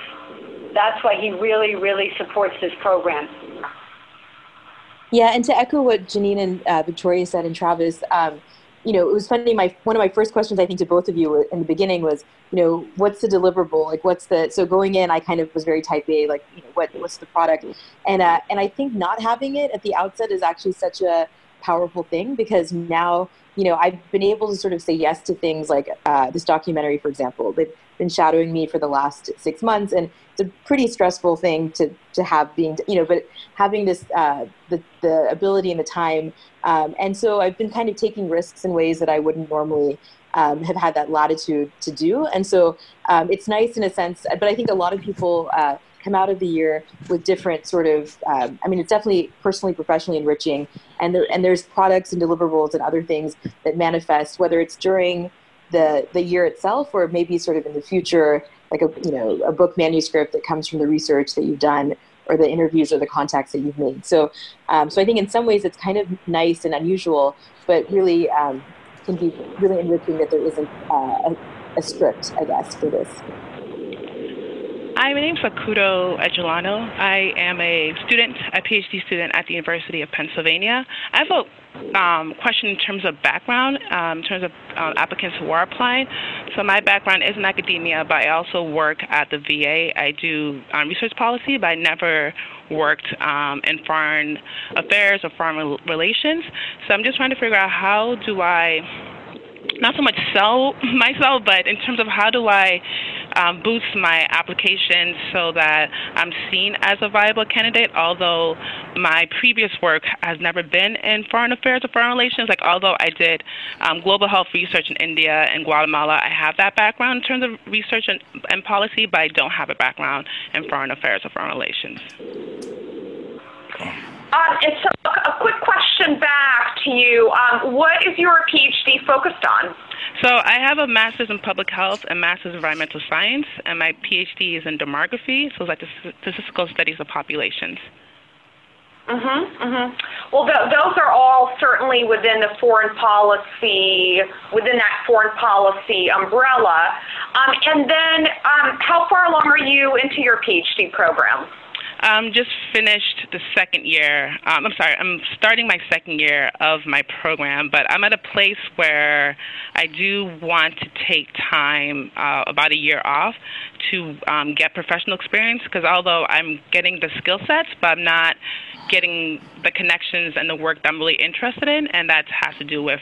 that's why he really, really supports this program. Yeah, and to echo what Janine and uh, Victoria said and Travis, um, you know, it was funny. My one of my first questions, I think, to both of you in the beginning was, you know, what's the deliverable? Like, what's the so going in? I kind of was very type A, like, you know, what what's the product? And uh, and I think not having it at the outset is actually such a powerful thing because now you know I've been able to sort of say yes to things like uh, this documentary, for example. They've been shadowing me for the last six months, and it's a pretty stressful thing to to have being you know, but having this uh, the the ability and the time, um, and so I've been kind of taking risks in ways that I wouldn't normally. um, have had that latitude to do. And so um, it's nice in a sense, but I think a lot of people uh, come out of the year with different sort of, um, I mean, it's definitely personally, professionally enriching. And, there, and there's products and deliverables and other things that manifest, whether it's during the, the year itself or maybe sort of in the future, like a, you know, a book manuscript that comes from the research that you've done or the interviews or the contacts that you've made. So, um, so I think in some ways it's kind of nice and unusual, but really um, can be really enriching that there isn't uh, a, a script, I guess, for this. Hi, my name is Akudo Egelano. I am a student, a PhD student at the University of Pennsylvania. I have a um, question in terms of background, um, in terms of uh, applicants who are applying. So my background is in academia, but I also work at the VA. I do um, research policy, but I never worked um, in foreign affairs or foreign relations. So I'm just trying to figure out how do I not so much sell myself, but in terms of how do I um, boost my application so that I'm seen as a viable candidate, although my previous work has never been in foreign affairs or foreign relations. Like, although I did um, global health research in India and Guatemala, I have that background in terms of research and, and policy, but I don't have a background in foreign affairs or foreign relations. Um, and so, a quick question back to you. Um, what is your PhD focused on? So, I have a master's in public health and master's in environmental science, and my PhD is in demography, so it's like the statistical studies of populations. Mhm. Mm Mhm. Well, th- those are all certainly within the foreign policy, within that foreign policy umbrella. Um, and then, um, how far along are you into your PhD program? Um, just finished the second year. Um, I'm sorry, I'm starting my second year of my program, but I'm at a place where I do want to take time, uh, about a year off, to um, get professional experience. Because although I'm getting the skill sets, but I'm not getting the connections and the work that I'm really interested in, and that has to do with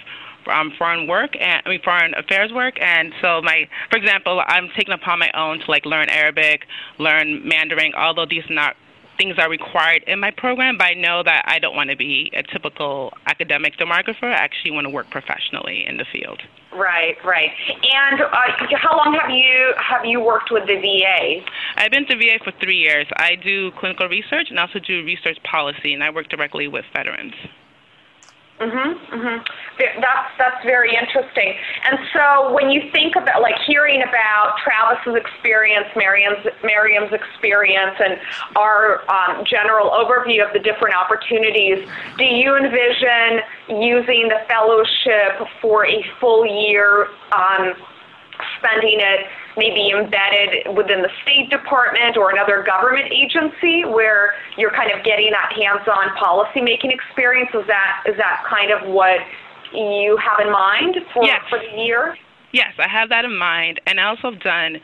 um, foreign work and I mean foreign affairs work. And so my, for example, I'm taking upon my own to like learn Arabic, learn Mandarin, although these are not things are required in my program, but I know that I don't want to be a typical academic demographer. I actually want to work professionally in the field. Right, right. And uh, how long have you have you worked with the VA? I've been to VA for three years. I do clinical research and also do research policy, and I work directly with veterans. Mhm. Mhm. That's that's very interesting. And so when you think about like hearing about Travis's experience, Miriam's Miriam's experience, and our um, general overview of the different opportunities, do you envision using the fellowship for a full year? Um, spending it maybe embedded within the State Department or another government agency where you're kind of getting that hands-on policymaking experience? Is that is that kind of what you have in mind for, yes. for the year? Yes, I have that in mind. And I also have done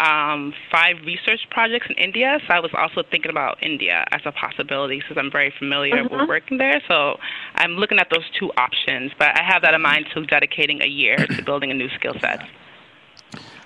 um, five research projects in India, so I was also thinking about India as a possibility since I'm very familiar mm-hmm. with working there. So I'm looking at those two options, but I have that in mind to dedicating a year to building a new skill set.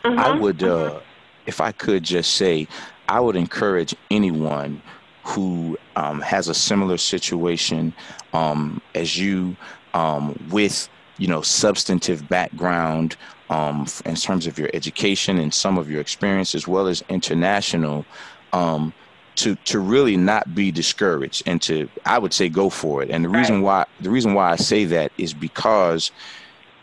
Mm-hmm. I would, uh, if I could just say, I would encourage anyone who um, has a similar situation um, as you um, with you know substantive background um, in terms of your education and some of your experience as well as international um, to to really not be discouraged and to I would say go for it and the reason right. why the reason why I say that is because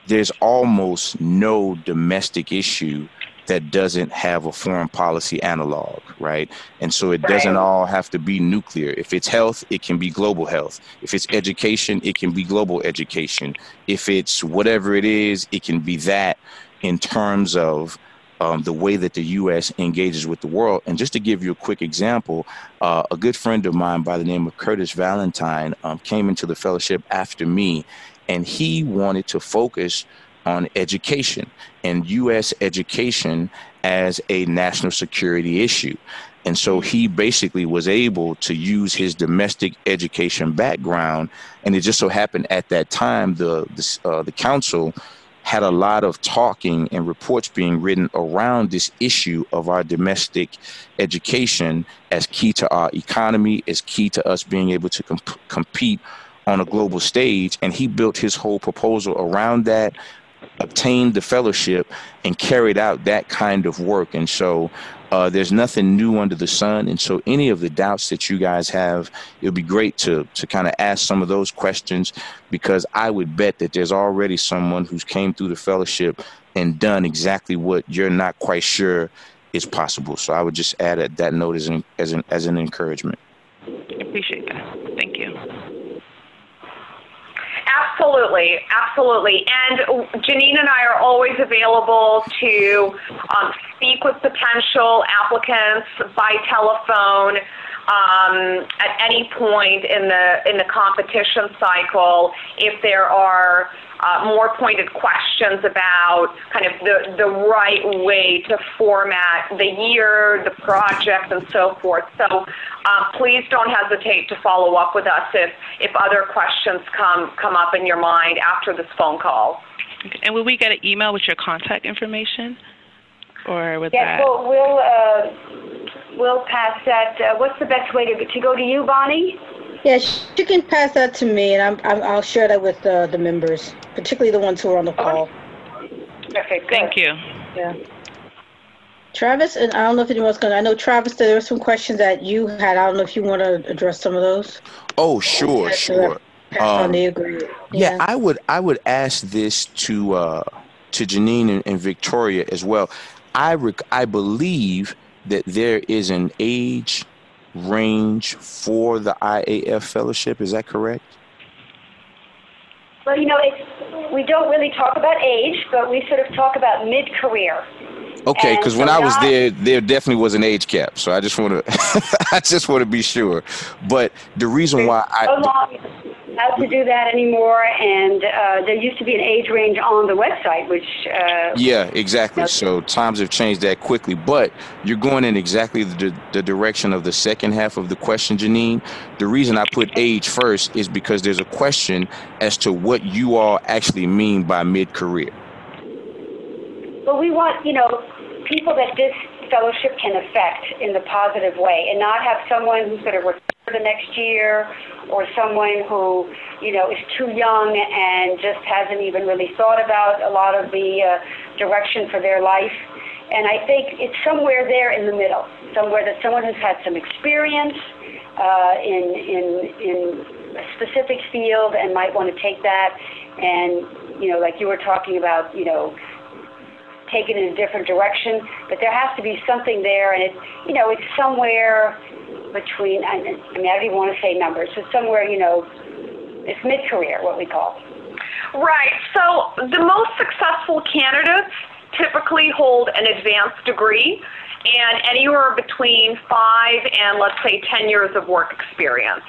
there's almost no domestic issue that doesn't have a foreign policy analog, right? And so it doesn't all have to be nuclear. If it's health, it can be global health. If it's education, it can be global education. If it's whatever it is, it can be that in terms of um, the way that the U.S. engages with the world. And just to give you a quick example, uh, a good friend of mine by the name of Curtis Valentine um, came into the fellowship after me, and he wanted to focus on education and U.S. education as a national security issue. And so he basically was able to use his domestic education background, and it just so happened at that time the the, uh, the council had a lot of talking and reports being written around this issue of our domestic education as key to our economy, as key to us being able to compete on a global stage. And he built his whole proposal around that obtained the fellowship and carried out that kind of work. And so uh, there's nothing new under the sun. And so any of the doubts that you guys have, it would be great to, to kind of ask some of those questions because I would bet that there's already someone who's came through the fellowship and done exactly what you're not quite sure is possible. So I would just add that, that note as an, as an, as an encouragement. Appreciate that. Thank you. Absolutely, absolutely. And Janine and I are always available to um, speak with potential applicants by telephone um, at any point in the in the competition cycle if there are more pointed questions about kind of the, the right way to format the year, the project, and so forth. So uh, please don't hesitate to follow up with us if, if other questions come, come up in your mind after this phone call. Okay. And will we get an email with your contact information? Or with yes, that? Well, we'll, uh, we'll pass that. Uh, what's the best way to, to go to you, Bonnie? Yes, you can pass that to me, and I'm, I'm I'll share that with uh, the members, particularly the ones who are on the call. Okay, good. Thank you. Yeah. Travis, and I don't know if anyone's going to, I know Travis, there were some questions that you had. I don't know if you want to address some of those. Oh, sure, sure. Pass on Um, the agreement. Yeah, I would I would ask this to uh, to Janine and, and Victoria as well. I rec- I believe that there is an age range for the IAF fellowship. Is that correct? Well, you know, we don't really talk about age, but we sort of talk about mid-career. Okay, because so when I was there, there definitely was an age cap. So I just want to I just want to be sure. But the reason why no I allowed to do that anymore, and uh, there used to be an age range on the website, which uh, Yeah, exactly. So times have changed that quickly, but you're going in exactly the, the direction of the second half of the question, Janine. The reason I put age first is because there's a question as to what you all actually mean by mid-career. But we want, you know, people that this fellowship can affect in the positive way and not have someone who's going to retire the next year or someone who, you know, is too young and just hasn't even really thought about a lot of the uh, direction for their life. And I think it's somewhere there in the middle, somewhere that someone who's had some experience uh, in, in, in a specific field and might want to take that and, you know, like you were talking about, you know, take it in a different direction, but there has to be something there, and it's you know it's somewhere between. I, I mean, I don't even want to say numbers. It's somewhere you know, it's mid-career, what we call. Right. So the most successful candidates typically hold an advanced degree and anywhere between five and let's say 10 years of work experience.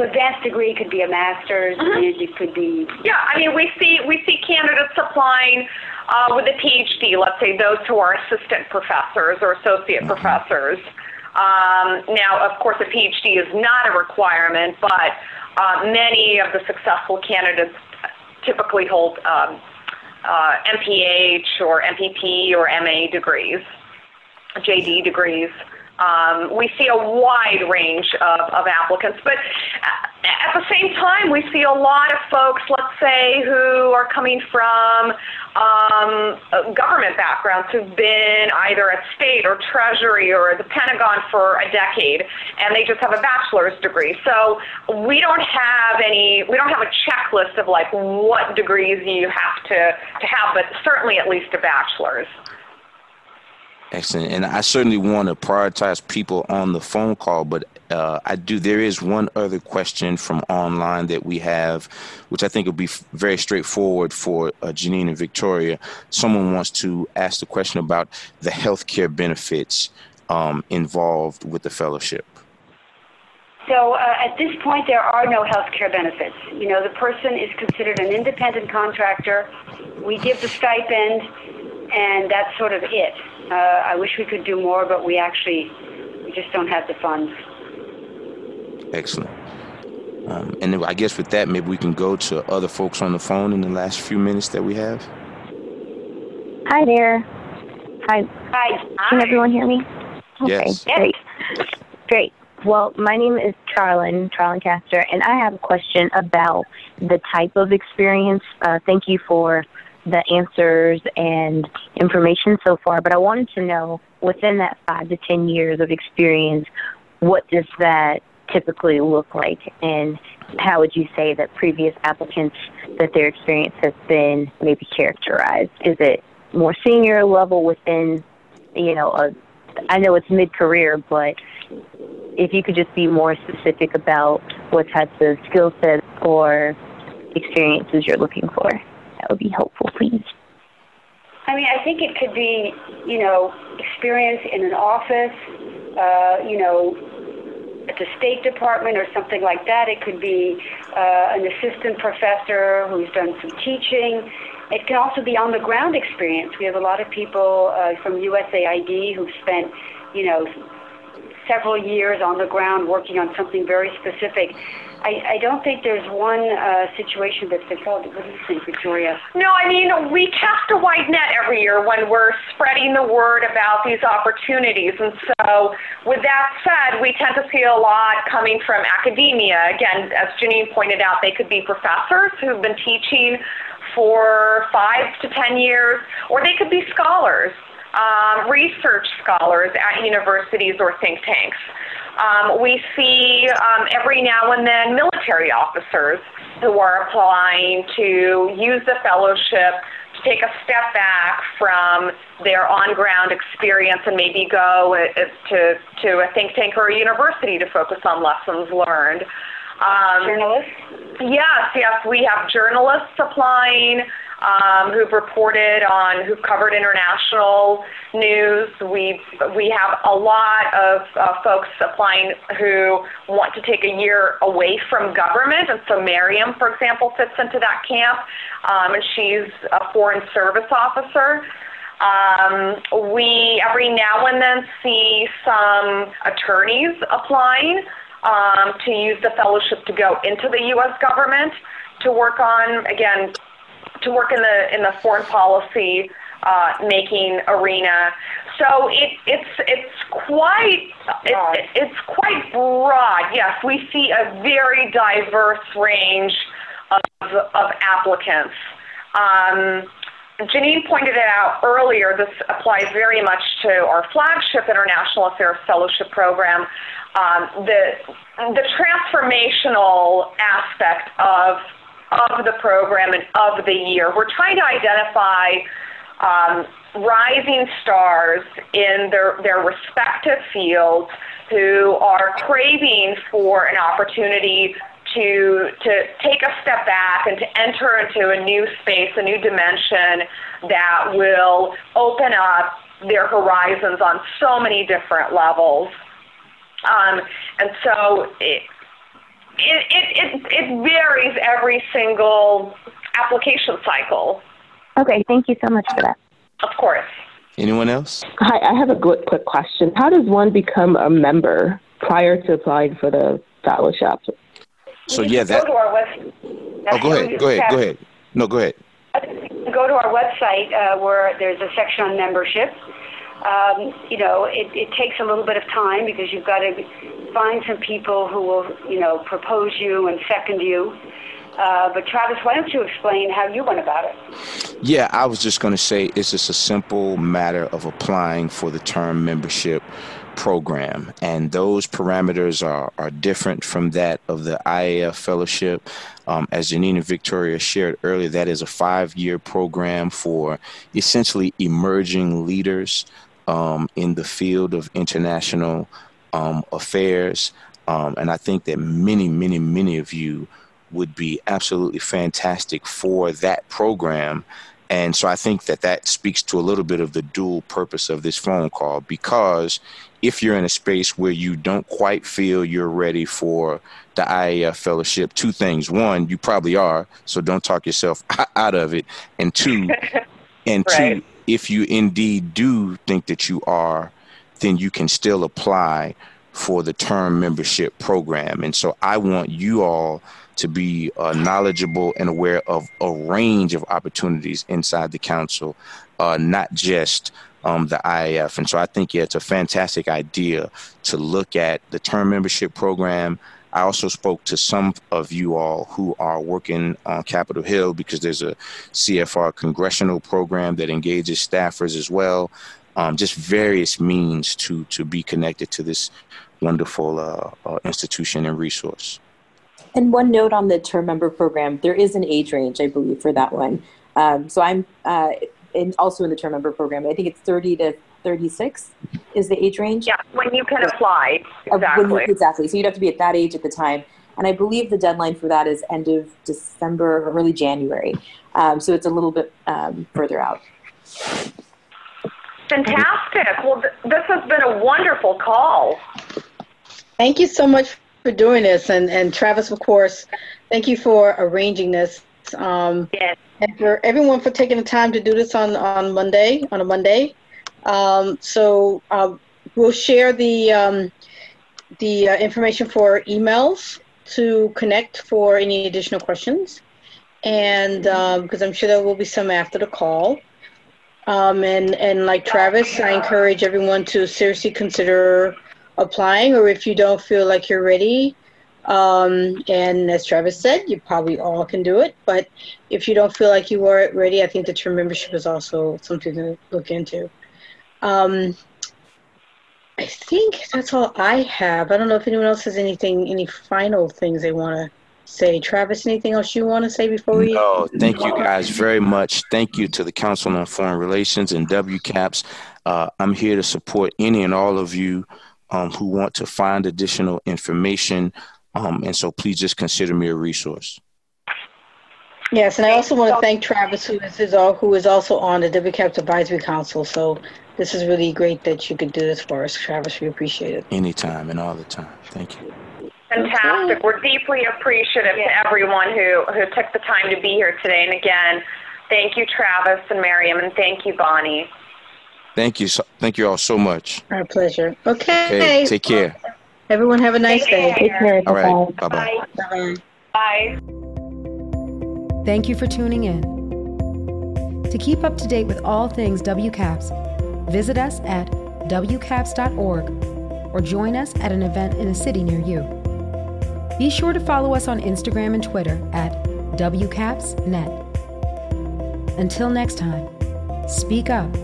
So advanced degree could be a master's, and it could be Yeah, I mean, we see we see candidates applying uh, with a PhD. Let's say those who are assistant professors or associate professors. Um, now, of course, a PhD is not a requirement, but uh, many of the successful candidates typically hold um, uh, MPH or MPP or MA degrees, JD degrees. Um, we see a wide range of, of applicants, but at the same time, we see a lot of folks, let's say, who are coming from um, government backgrounds who've been either at state or treasury or the Pentagon for a decade, and they just have a bachelor's degree. So we don't have any, we don't have a checklist of like what degrees you have to, to have, but certainly at least a bachelor's. Excellent. And I certainly want to prioritize people on the phone call, but uh, I do. There is one other question from online that we have, which I think will be very straightforward for uh, Janine and Victoria. Someone wants to ask the question about the healthcare benefits um, involved with the fellowship. So uh, at this point, there are no health care benefits. You know, the person is considered an independent contractor. We give the stipend, and that's sort of it. Uh, I wish we could do more, but we actually we just don't have the funds. Excellent. Um, and I guess with that, maybe we can go to other folks on the phone in the last few minutes that we have. Hi there. Hi. Hi. Can everyone hear me? Okay, Yes. great. Great. well, my name is Charlin, Charlin Caster, and I have a question about the type of experience. Uh, thank you for the answers and information so far, but I wanted to know within that five to 10 years of experience, what does that typically look like? And how would you say that previous applicants, that their experience has been maybe characterized? Is it more senior level within, you know, a, I know it's mid-career, but if you could just be more specific about what types of skill sets or experiences you're looking for, would be helpful, please. I mean, I think it could be, you know, experience in an office, uh, you know, at the State Department or something like that. It could be uh, an assistant professor who's done some teaching. It can also be on the ground experience. We have a lot of people uh, from USAID who've spent, you know, several years on the ground working on something very specific. I, I don't think there's one uh, situation fits all. What do you think, Victoria? No, I mean, we cast a wide net every year when we're spreading the word about these opportunities. And so, with that said, we tend to see a lot coming from academia. Again, as Janine pointed out, they could be professors who've been teaching for five to ten years, or they could be scholars, um, research scholars at universities or think tanks. Um, we see um, every now and then military officers who are applying to use the fellowship to take a step back from their on-ground experience and maybe go uh, to, to a think tank or a university to focus on lessons learned. Um, journalists? Yes, yes. We have journalists applying um, who've reported on, who've covered international news. We we have a lot of uh, folks applying who want to take a year away from government, and so Miriam, for example, fits into that camp, um, and she's a foreign service officer. Um, we every now and then see some attorneys applying um, to use the fellowship to go into the U.S. government to work on again to work in the in the foreign policy uh, making arena. So it, it's it's quite it, it's quite broad. Yes, we see a very diverse range of of applicants. Um, Janine pointed it out earlier. This applies very much to our flagship International Affairs Fellowship Program. Um, the the transformational aspect of of the program and of the year. We're trying to identify um, rising stars in their, their respective fields who are craving for an opportunity to to take a step back and to enter into a new space, a new dimension that will open up their horizons on so many different levels. Um, and so it, it, it, varies every single application cycle. Okay, thank you so much for that. Of course. Anyone else? Hi, I have a quick, quick question. How does one become a member prior to applying for the fellowship? So yeah, that. Go to our website. Oh, go ahead. Go ahead. Go ahead. No, go ahead. Go to our website uh, where there's a section on membership. Um, you know, it, it takes a little bit of time because you've got to find some people who will, you know, propose you and second you. Uh, but Travis, why don't you explain how you went about it? Yeah, I was just going to say it's just a simple matter of applying for the term membership program, and those parameters are, are different from that of the IAF fellowship. Um, as Janina Victoria shared earlier, that is a five year program for essentially emerging leaders um, in the field of international um, affairs. Um, and I think that many, many, many of you would be absolutely fantastic for that program. And so I think that that speaks to a little bit of the dual purpose of this phone call because if you're in a space where you don't quite feel you're ready for the IAF fellowship, two things. One, you probably are, so don't talk yourself out of it. And two, and right. two, if you indeed do think that you are, then you can still apply for the term membership program. And so I want you all to be uh, knowledgeable and aware of a range of opportunities inside the council, uh, not just um, the IAF. And so I think yeah, it's a fantastic idea to look at the term membership program. I also spoke to some of you all who are working on Capitol Hill because there's a CFR congressional program that engages staffers as well. Um, just various means to to be connected to this wonderful uh, uh, institution and resource. And one note on the term member program, there is an age range, I believe, for that one. Um, so I'm uh, in, also in the term member program. I think it's 30 to 36 is the age range. Yeah, when you can apply. Exactly. You, exactly. So you'd have to be at that age at the time. And I believe the deadline for that is end of December or early January. Um, so it's a little bit um, further out. Fantastic. Well, th- this has been a wonderful call. Thank you so much for doing this. And, and Travis, of course, thank you for arranging this. Um, yes. And for everyone for taking the time to do this on, on Monday, on a Monday. Um, so uh, we'll share the, um, the uh, information for emails to connect for any additional questions. And because um, I'm sure there will be some after the call. Um, and, and like Travis, I encourage everyone to seriously consider applying, or if you don't feel like you're ready, um, and as Travis said, you probably all can do it. But if you don't feel like you are ready, I think the term membership is also something to look into. Um, I think that's all I have. I don't know if anyone else has anything, any final things they want to say. Travis, anything else you want to say before we? No, thank you guys very much. Thank you to the Council on Foreign Relations and WCAPS. Uh, I'm here to support any and all of you um, who want to find additional information. Um, and so please just consider me a resource. Yes, and I also want to thank Travis, who is, all, who is also on the WCAPS Advisory Council. So this is really great that you could do this for us, Travis. We appreciate it. Anytime and all the time. Thank you. Fantastic. We're deeply appreciative to everyone who, who took the time to be here today. And again, thank you, Travis and Miriam, and thank you, Bonnie. Thank you. So, thank you all so much. Our pleasure. Okay. okay take care. Everyone have a nice Take day. care. Take care. All right. Bye-bye. Bye. Bye. Thank you for tuning in. To keep up to date with all things WCAPS, visit us at wcaps.org or join us at an event in a city near you. Be sure to follow us on Instagram and Twitter at WCAPSNet. Until next time, speak up,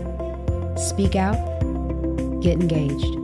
speak out, get engaged.